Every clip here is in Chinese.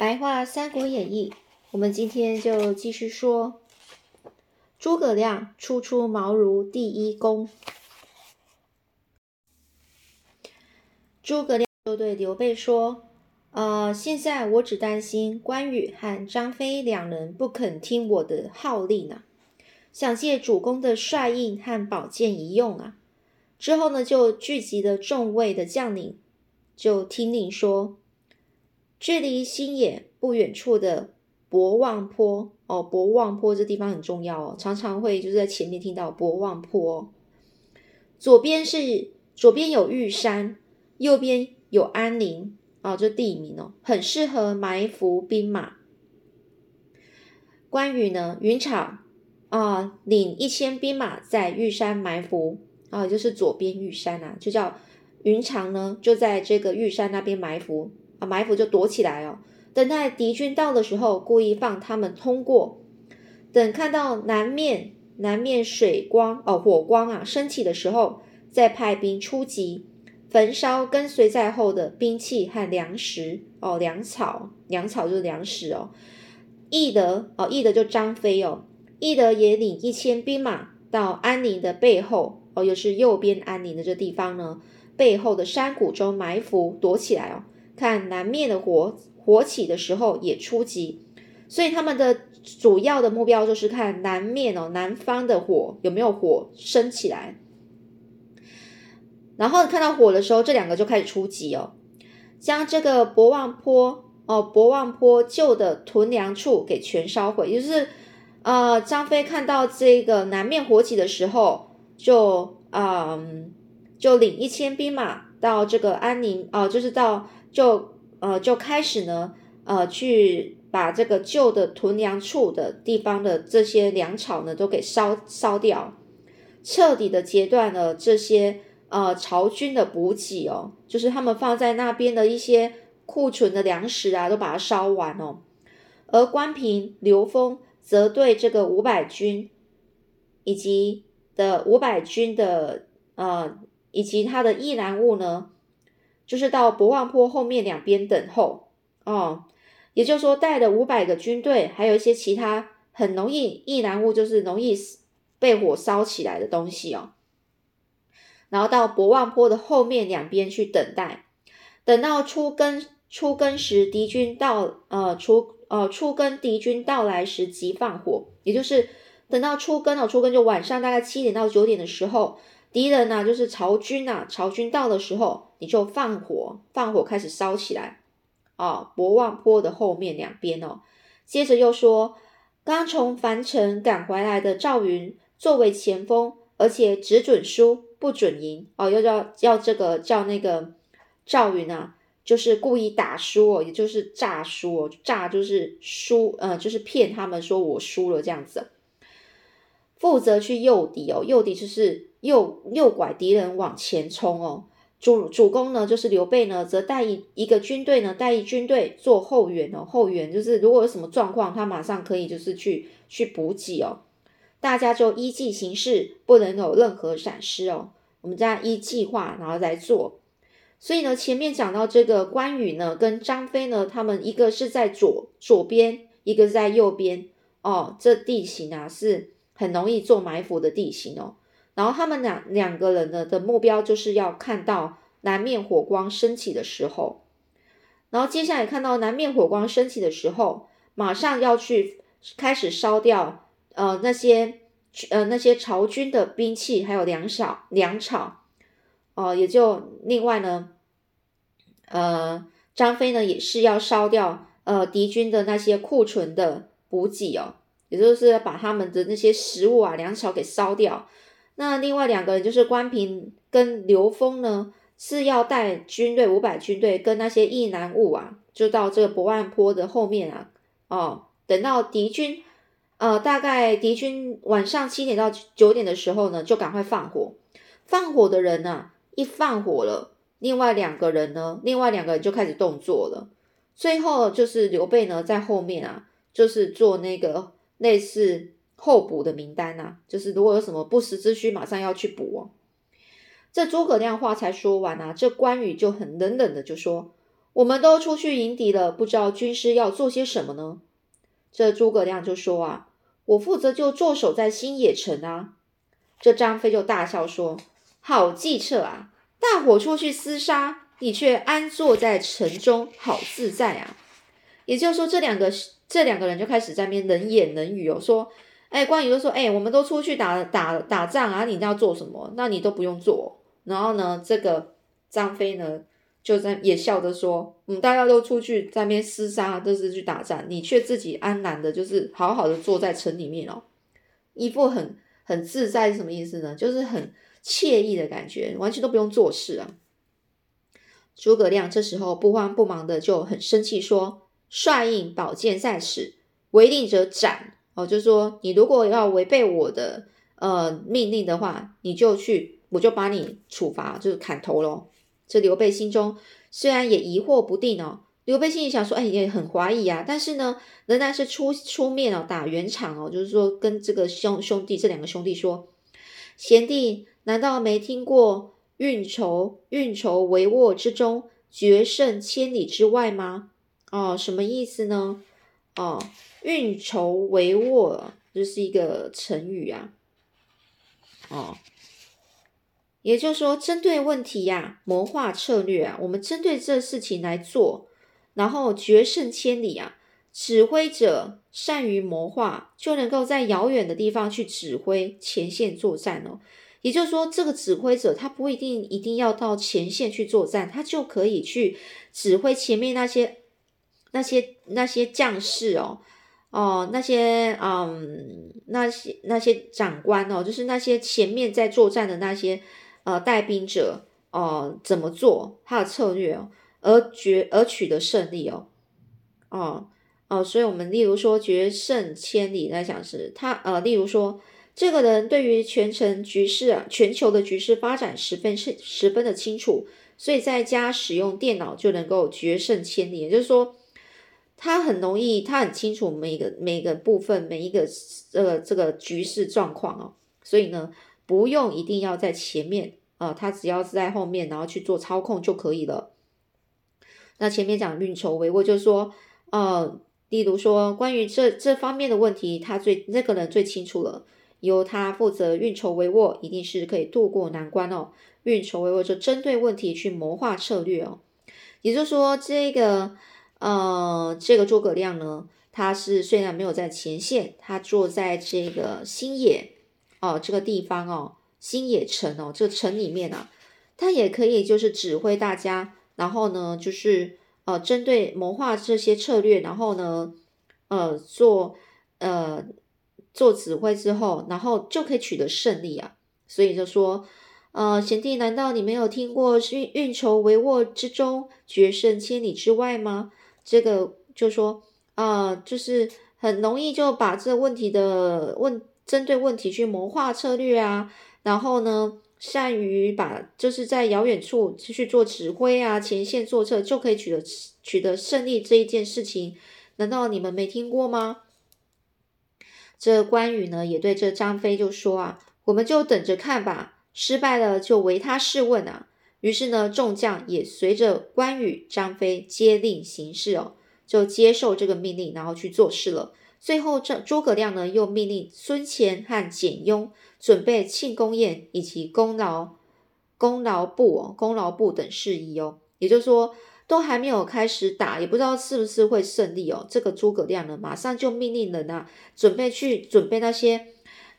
白话《三国演义》，我们今天就继续说诸葛亮初出茅庐第一功。诸葛亮就对刘备说：“呃，现在我只担心关羽和张飞两人不肯听我的号令呢，想借主公的帅印和宝剑一用啊。”之后呢，就聚集了众位的将领，就听令说。距离新野不远处的博望坡哦，博望坡这地方很重要哦，常常会就是在前面听到博望坡。左边是左边有玉山，右边有安陵啊，这地名哦，很适合埋伏兵马。关羽呢，云长啊，领一千兵马在玉山埋伏啊，就是左边玉山啊，就叫云长呢，就在这个玉山那边埋伏。啊，埋伏就躲起来哦，等待敌军到的时候，故意放他们通过。等看到南面南面水光哦火光啊升起的时候，再派兵出击，焚烧跟随在后的兵器和粮食哦粮草，粮草就是粮食哦。翼德哦翼德就张飞哦，翼德也领一千兵马到安宁的背后哦，又是右边安宁的这地方呢，背后的山谷中埋伏躲起来哦。看南面的火火起的时候也出击，所以他们的主要的目标就是看南面哦，南方的火有没有火升起来。然后看到火的时候，这两个就开始出击哦，将这个博望坡哦，博望坡旧的屯粮处给全烧毁。就是呃，张飞看到这个南面火起的时候，就嗯，就领一千兵马到这个安宁哦，就是到。就呃就开始呢，呃去把这个旧的屯粮处的地方的这些粮草呢都给烧烧掉，彻底的截断了这些呃朝军的补给哦，就是他们放在那边的一些库存的粮食啊，都把它烧完哦。而关平、刘封则对这个五百军以及的五百军的呃以及他的易燃物呢。就是到博望坡后面两边等候哦，也就是说带了五百个军队，还有一些其他很容易易燃物，就是容易被火烧起来的东西哦。然后到博望坡的后面两边去等待，等到出更出更时，敌军到呃出呃出更敌军到来时即放火，也就是等到出更哦出更就晚上大概七点到九点的时候。敌人呢，就是曹军呐。曹军到的时候，你就放火，放火开始烧起来啊！博望坡的后面两边哦。接着又说，刚从樊城赶回来的赵云作为前锋，而且只准输不准赢哦。要叫要这个叫那个赵云啊，就是故意打输哦，也就是诈输哦，诈就是输，呃，就是骗他们说我输了这样子。负责去诱敌哦，诱敌就是诱诱拐敌人往前冲哦。主主攻呢，就是刘备呢，则带一一个军队呢，带一军队做后援哦。后援就是如果有什么状况，他马上可以就是去去补给哦。大家就依计行事，不能有任何闪失哦。我们再依计划然后来做。所以呢，前面讲到这个关羽呢，跟张飞呢，他们一个是在左左边，一个在右边哦。这地形啊是。很容易做埋伏的地形哦，然后他们两两个人呢的目标就是要看到南面火光升起的时候，然后接下来看到南面火光升起的时候，马上要去开始烧掉呃那些呃那些曹军的兵器还有粮草粮草哦，也就另外呢，呃张飞呢也是要烧掉呃敌军的那些库存的补给哦。也就是把他们的那些食物啊、粮草给烧掉。那另外两个人就是关平跟刘封呢，是要带军队五百军队跟那些易燃物啊，就到这个博望坡的后面啊。哦，等到敌军呃大概敌军晚上七点到九点的时候呢，就赶快放火。放火的人呢，一放火了，另外两个人呢，另外两个人就开始动作了。最后就是刘备呢，在后面啊，就是做那个。类似候补的名单呐，就是如果有什么不时之需，马上要去补哦。这诸葛亮话才说完啊，这关羽就很冷冷的就说：“我们都出去迎敌了，不知道军师要做些什么呢？这诸葛亮就说啊，我负责就坐守在新野城啊。这张飞就大笑说：“好计策啊！大伙出去厮杀，你却安坐在城中，好自在啊！”也就是说，这两个这两个人就开始在那边冷言冷语哦，说：“哎，关羽就说：‘哎，我们都出去打打打仗啊，你要做什么？那你都不用做。’然后呢，这个张飞呢？”就在也笑着说：“嗯，大家都出去在那边厮杀，都是去打仗，你却自己安然的，就是好好的坐在城里面哦，一副很很自在，什么意思呢？就是很惬意的感觉，完全都不用做事啊。”诸葛亮这时候不慌不忙的就很生气说：“帅印宝剑在此，违令者斩！哦，就是说你如果要违背我的呃命令的话，你就去，我就把你处罚，就是砍头喽。”这刘备心中虽然也疑惑不定哦，刘备心里想说，哎，也很怀疑啊，但是呢，仍然是出出面哦，打圆场哦，就是说跟这个兄兄弟这两个兄弟说，贤弟难道没听过运筹运筹帷幄之中，决胜千里之外吗？哦，什么意思呢？哦，运筹帷幄这是一个成语啊，哦。也就是说，针对问题呀，谋划策略啊，我们针对这事情来做，然后决胜千里啊。指挥者善于谋划，就能够在遥远的地方去指挥前线作战哦。也就是说，这个指挥者他不一定一定要到前线去作战，他就可以去指挥前面那些那些那些将士哦哦，那些嗯那些那些长官哦，就是那些前面在作战的那些。呃，带兵者哦，怎么做他的策略哦，而决而取得胜利哦，哦哦，所以我们例如说决胜千里来讲是他呃，例如说这个人对于全城局势啊，全球的局势发展十分是十分的清楚，所以在家使用电脑就能够决胜千里，也就是说他很容易，他很清楚每个每个部分每一个呃这个局势状况哦，所以呢。不用一定要在前面啊，他只要是在后面，然后去做操控就可以了。那前面讲运筹帷幄，就是说，呃，例如说关于这这方面的问题，他最那个人最清楚了，由他负责运筹帷幄，一定是可以渡过难关哦。运筹帷幄就针对问题去谋划策略哦。也就是说，这个呃，这个诸葛亮呢，他是虽然没有在前线，他坐在这个新野。哦，这个地方哦，新野城哦，这个城里面啊，他也可以就是指挥大家，然后呢，就是呃，针对谋划这些策略，然后呢，呃，做呃做指挥之后，然后就可以取得胜利啊。所以就说，呃，贤弟，难道你没有听过运运筹帷幄之中，决胜千里之外吗？这个就说啊，就是很容易就把这个问题的问。针对问题去谋划策略啊，然后呢，善于把就是在遥远处去做指挥啊，前线作策就可以取得取得胜利这一件事情，难道你们没听过吗？这关羽呢也对这张飞就说啊，我们就等着看吧，失败了就唯他是问啊。于是呢，众将也随着关羽、张飞接令行事哦，就接受这个命令，然后去做事了。最后，这诸葛亮呢又命令孙乾和简雍准备庆功宴以及功劳功劳簿哦，功劳簿等事宜哦。也就是说，都还没有开始打，也不知道是不是会胜利哦。这个诸葛亮呢，马上就命令人啊，准备去准备那些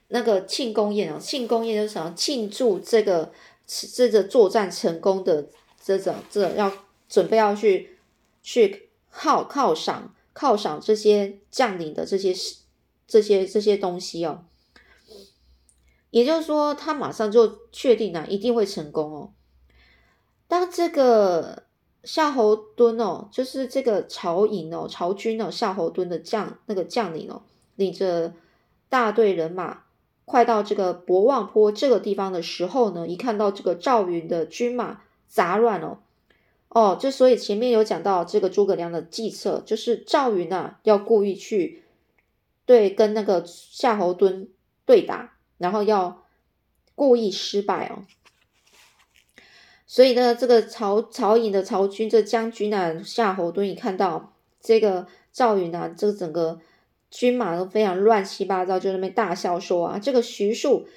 那个庆功宴哦。庆功宴就是想庆祝这个这个作战成功的这种这要准备要去去犒犒赏。犒赏这些将领的这些这些这些东西哦，也就是说，他马上就确定了一定会成功哦。当这个夏侯惇哦，就是这个曹营哦，曹军哦，夏侯惇的将那个将领哦，领着大队人马快到这个博望坡这个地方的时候呢，一看到这个赵云的军马杂乱哦。哦，就所以前面有讲到这个诸葛亮的计策，就是赵云啊要故意去对跟那个夏侯惇对打，然后要故意失败哦。所以呢，这个曹曹营的曹军这将军啊，夏侯惇一看到这个赵云啊，这整个军马都非常乱七八糟，就那边大笑说啊，这个徐庶，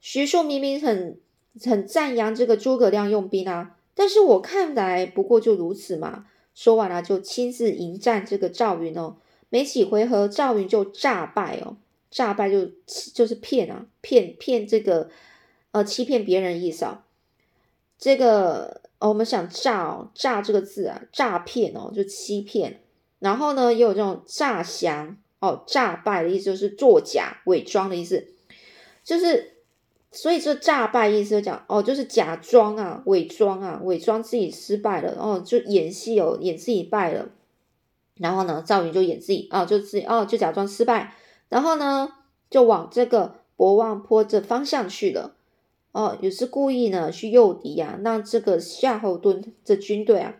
徐庶明明很很赞扬这个诸葛亮用兵啊，但是我看来不过就如此嘛。说完了，就亲自迎战这个赵云哦。没几回合，赵云就诈败哦，诈败就就是骗啊，骗骗这个呃欺骗别人意思啊。这个我们想诈哦，诈这个字啊，诈骗哦，就欺骗。然后呢，也有这种诈降哦，诈败的意思就是作假、伪装的意思，就是所以这诈败意思就讲哦，就是假装啊，伪装啊，伪装自己失败了哦，就演戏哦，演自己败了。然后呢，赵云就演自己哦，就自己哦，就假装失败，然后呢，就往这个博望坡这方向去了。哦，也是故意呢去诱敌啊，让这个夏侯惇这军队啊，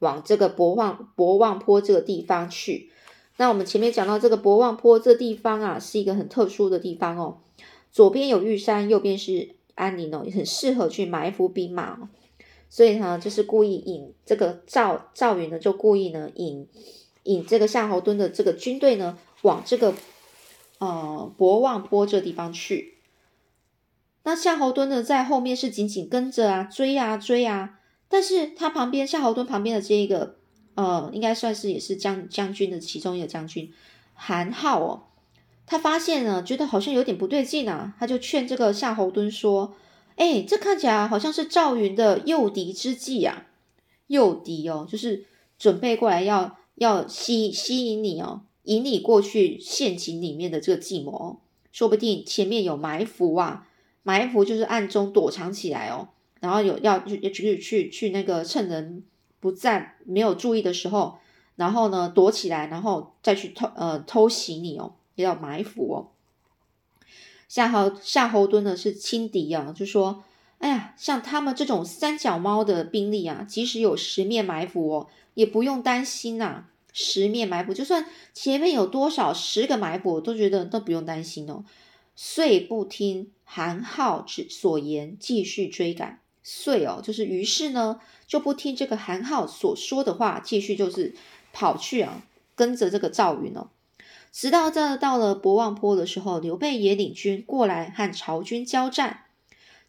往这个博望博望坡这个地方去。那我们前面讲到这个博望坡这地方啊，是一个很特殊的地方哦。左边有玉山，右边是安陵哦，也很适合去埋伏兵马哦。所以呢，就是故意引这个赵赵云呢，就故意呢引引这个夏侯惇的这个军队呢，往这个呃博望坡这地方去。那夏侯惇呢，在后面是紧紧跟着啊，追啊追啊。但是他旁边夏侯惇旁边的这一个，呃，应该算是也是将将军的其中一个将军韩浩哦，他发现呢，觉得好像有点不对劲啊，他就劝这个夏侯惇说：“哎，这看起来好像是赵云的诱敌之计啊，诱敌哦，就是准备过来要要吸吸引你哦，引你过去陷阱里面的这个计谋，说不定前面有埋伏啊。”埋伏就是暗中躲藏起来哦，然后有要去去去去那个趁人不在、没有注意的时候，然后呢躲起来，然后再去偷呃偷袭你哦，也要埋伏哦。夏侯夏侯惇呢是轻敌啊，就说：哎呀，像他们这种三脚猫的兵力啊，即使有十面埋伏哦，也不用担心呐。十面埋伏，就算前面有多少十个埋伏，我都觉得都不用担心哦。遂不听。韩浩之所言，继续追赶。遂哦，就是于是呢，就不听这个韩浩所说的话，继续就是跑去啊，跟着这个赵云哦。直到这到了博望坡的时候，刘备也领军过来和曹军交战。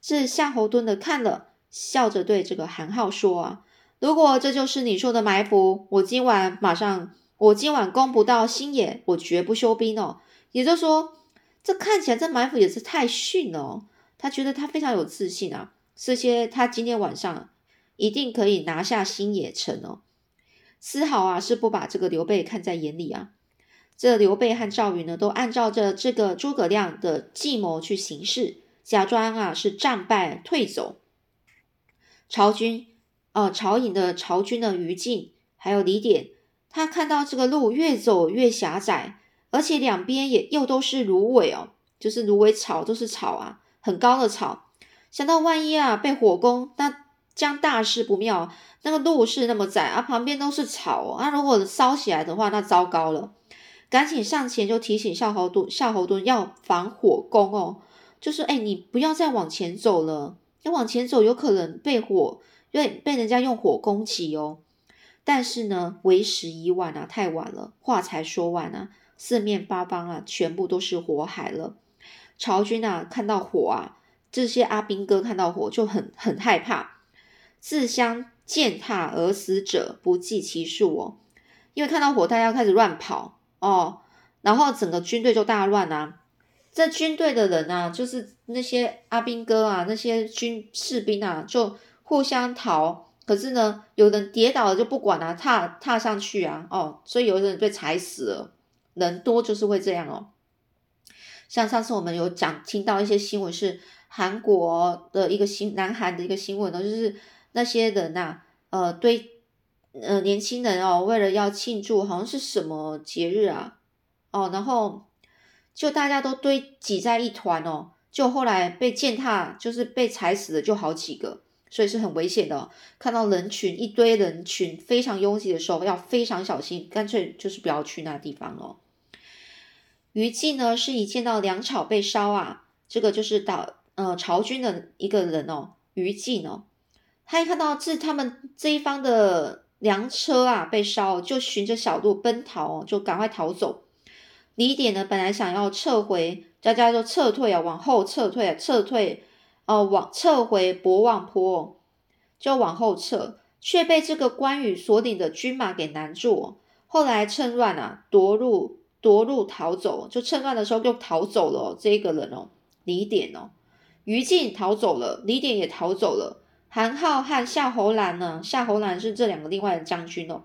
这夏侯惇的看了，笑着对这个韩浩说啊：“如果这就是你说的埋伏，我今晚马上，我今晚攻不到新野，我绝不休兵哦。”也就是说。这看起来这埋伏也是太逊了哦，他觉得他非常有自信啊，这些他今天晚上一定可以拿下新野城哦，丝毫啊是不把这个刘备看在眼里啊。这刘备和赵云呢，都按照着这个诸葛亮的计谋去行事，假装啊是战败退走。曹军，呃，曹营的曹军的于禁还有李典，他看到这个路越走越狭窄。而且两边也又都是芦苇哦，就是芦苇草，都是草啊，很高的草。想到万一啊被火攻，那将大事不妙。那个路是那么窄啊，旁边都是草啊，如果烧起来的话，那糟糕了。赶紧上前就提醒夏侯惇，夏侯惇要防火攻哦，就是哎，你不要再往前走了，要往前走有可能被火，被被人家用火攻击哦。但是呢，为时已晚啊，太晚了，话才说完啊。四面八方啊，全部都是火海了。曹军啊，看到火啊，这些阿兵哥看到火就很很害怕，自相践踏而死者不计其数哦。因为看到火，大家开始乱跑哦，然后整个军队就大乱啊。这军队的人啊，就是那些阿兵哥啊，那些军士兵啊，就互相逃。可是呢，有人跌倒了就不管了，踏踏上去啊，哦，所以有的人被踩死了。人多就是会这样哦，像上次我们有讲听到一些新闻，是韩国的一个新南韩的一个新闻呢，就是那些人呐，呃，堆呃年轻人哦，为了要庆祝好像是什么节日啊，哦，然后就大家都堆挤在一团哦，就后来被践踏，就是被踩死的就好几个。所以是很危险的。看到人群一堆人群非常拥挤的时候，要非常小心，干脆就是不要去那地方哦。于禁呢，是一见到粮草被烧啊，这个就是导呃曹军的一个人哦。于禁哦，他一看到是他们这一方的粮车啊被烧，就循着小路奔逃，哦就赶快逃走。李典呢，本来想要撤回，大家说撤退啊，往后撤退啊，撤退，呃，往撤回博望坡，就往后撤，却被这个关羽所领的军马给拦住。哦后来趁乱啊，夺路夺路逃走，就趁乱的时候就逃走了。这个人哦，李典哦，于禁逃走了，李典也逃走了。韩浩和夏侯兰呢？夏侯兰是这两个另外的将军哦。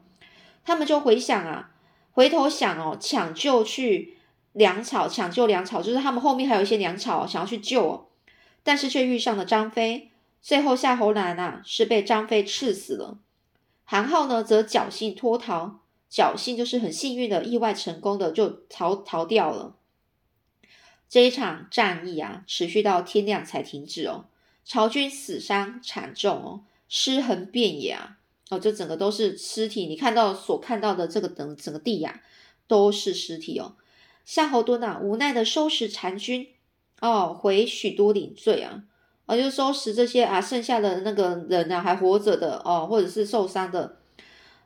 他们就回想啊，回头想哦，抢救去粮草，抢救粮草，就是他们后面还有一些粮草想要去救哦，但是却遇上了张飞。最后夏侯兰啊是被张飞刺死了，韩浩呢则侥幸脱逃，侥幸就是很幸运的意外成功的就逃逃掉了。这一场战役啊，持续到天亮才停止哦。曹军死伤惨重哦，尸横遍野啊！哦，这整个都是尸体，你看到所看到的这个等整个地呀，都是尸体哦。夏侯惇啊，无奈的收拾残军哦，回许都领罪啊，啊，就收拾这些啊，剩下的那个人呢，还活着的哦，或者是受伤的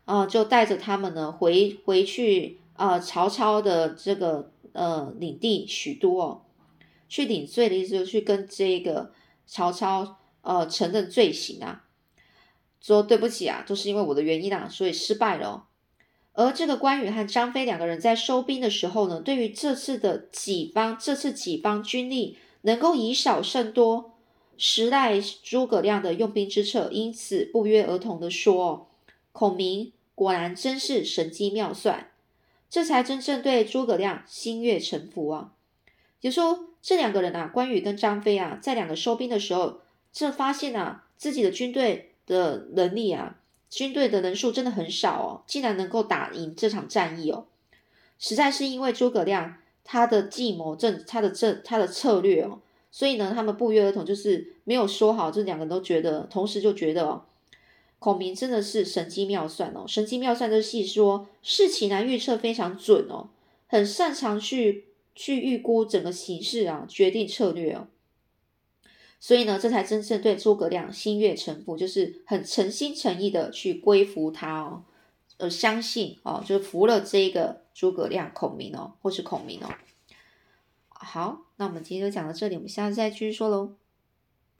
啊，就带着他们呢回回去啊，曹操的这个呃领地许多哦，去领罪的意思，就是去跟这个。曹操呃承认罪行啊，说对不起啊，都是因为我的原因啊，所以失败了。而这个关羽和张飞两个人在收兵的时候呢，对于这次的己方，这次己方军力能够以少胜多，实赖诸葛亮的用兵之策，因此不约而同的说，孔明果然真是神机妙算，这才真正对诸葛亮心悦诚服啊。也说这两个人啊，关羽跟张飞啊，在两个收兵的时候，这发现啊，自己的军队的能力啊，军队的人数真的很少哦，竟然能够打赢这场战役哦，实在是因为诸葛亮他的计谋政，他的政，他的策略哦，所以呢，他们不约而同就是没有说好，这两个人都觉得，同时就觉得哦，孔明真的是神机妙算哦，神机妙算这戏说事情啊预测非常准哦，很擅长去。去预估整个形势啊，决定策略哦。所以呢，这才真正对诸葛亮心悦诚服，就是很诚心诚意的去归服他哦，呃，相信哦，就是服了这个诸葛亮、孔明哦，或是孔明哦。好，那我们今天就讲到这里，我们下次再继续说喽。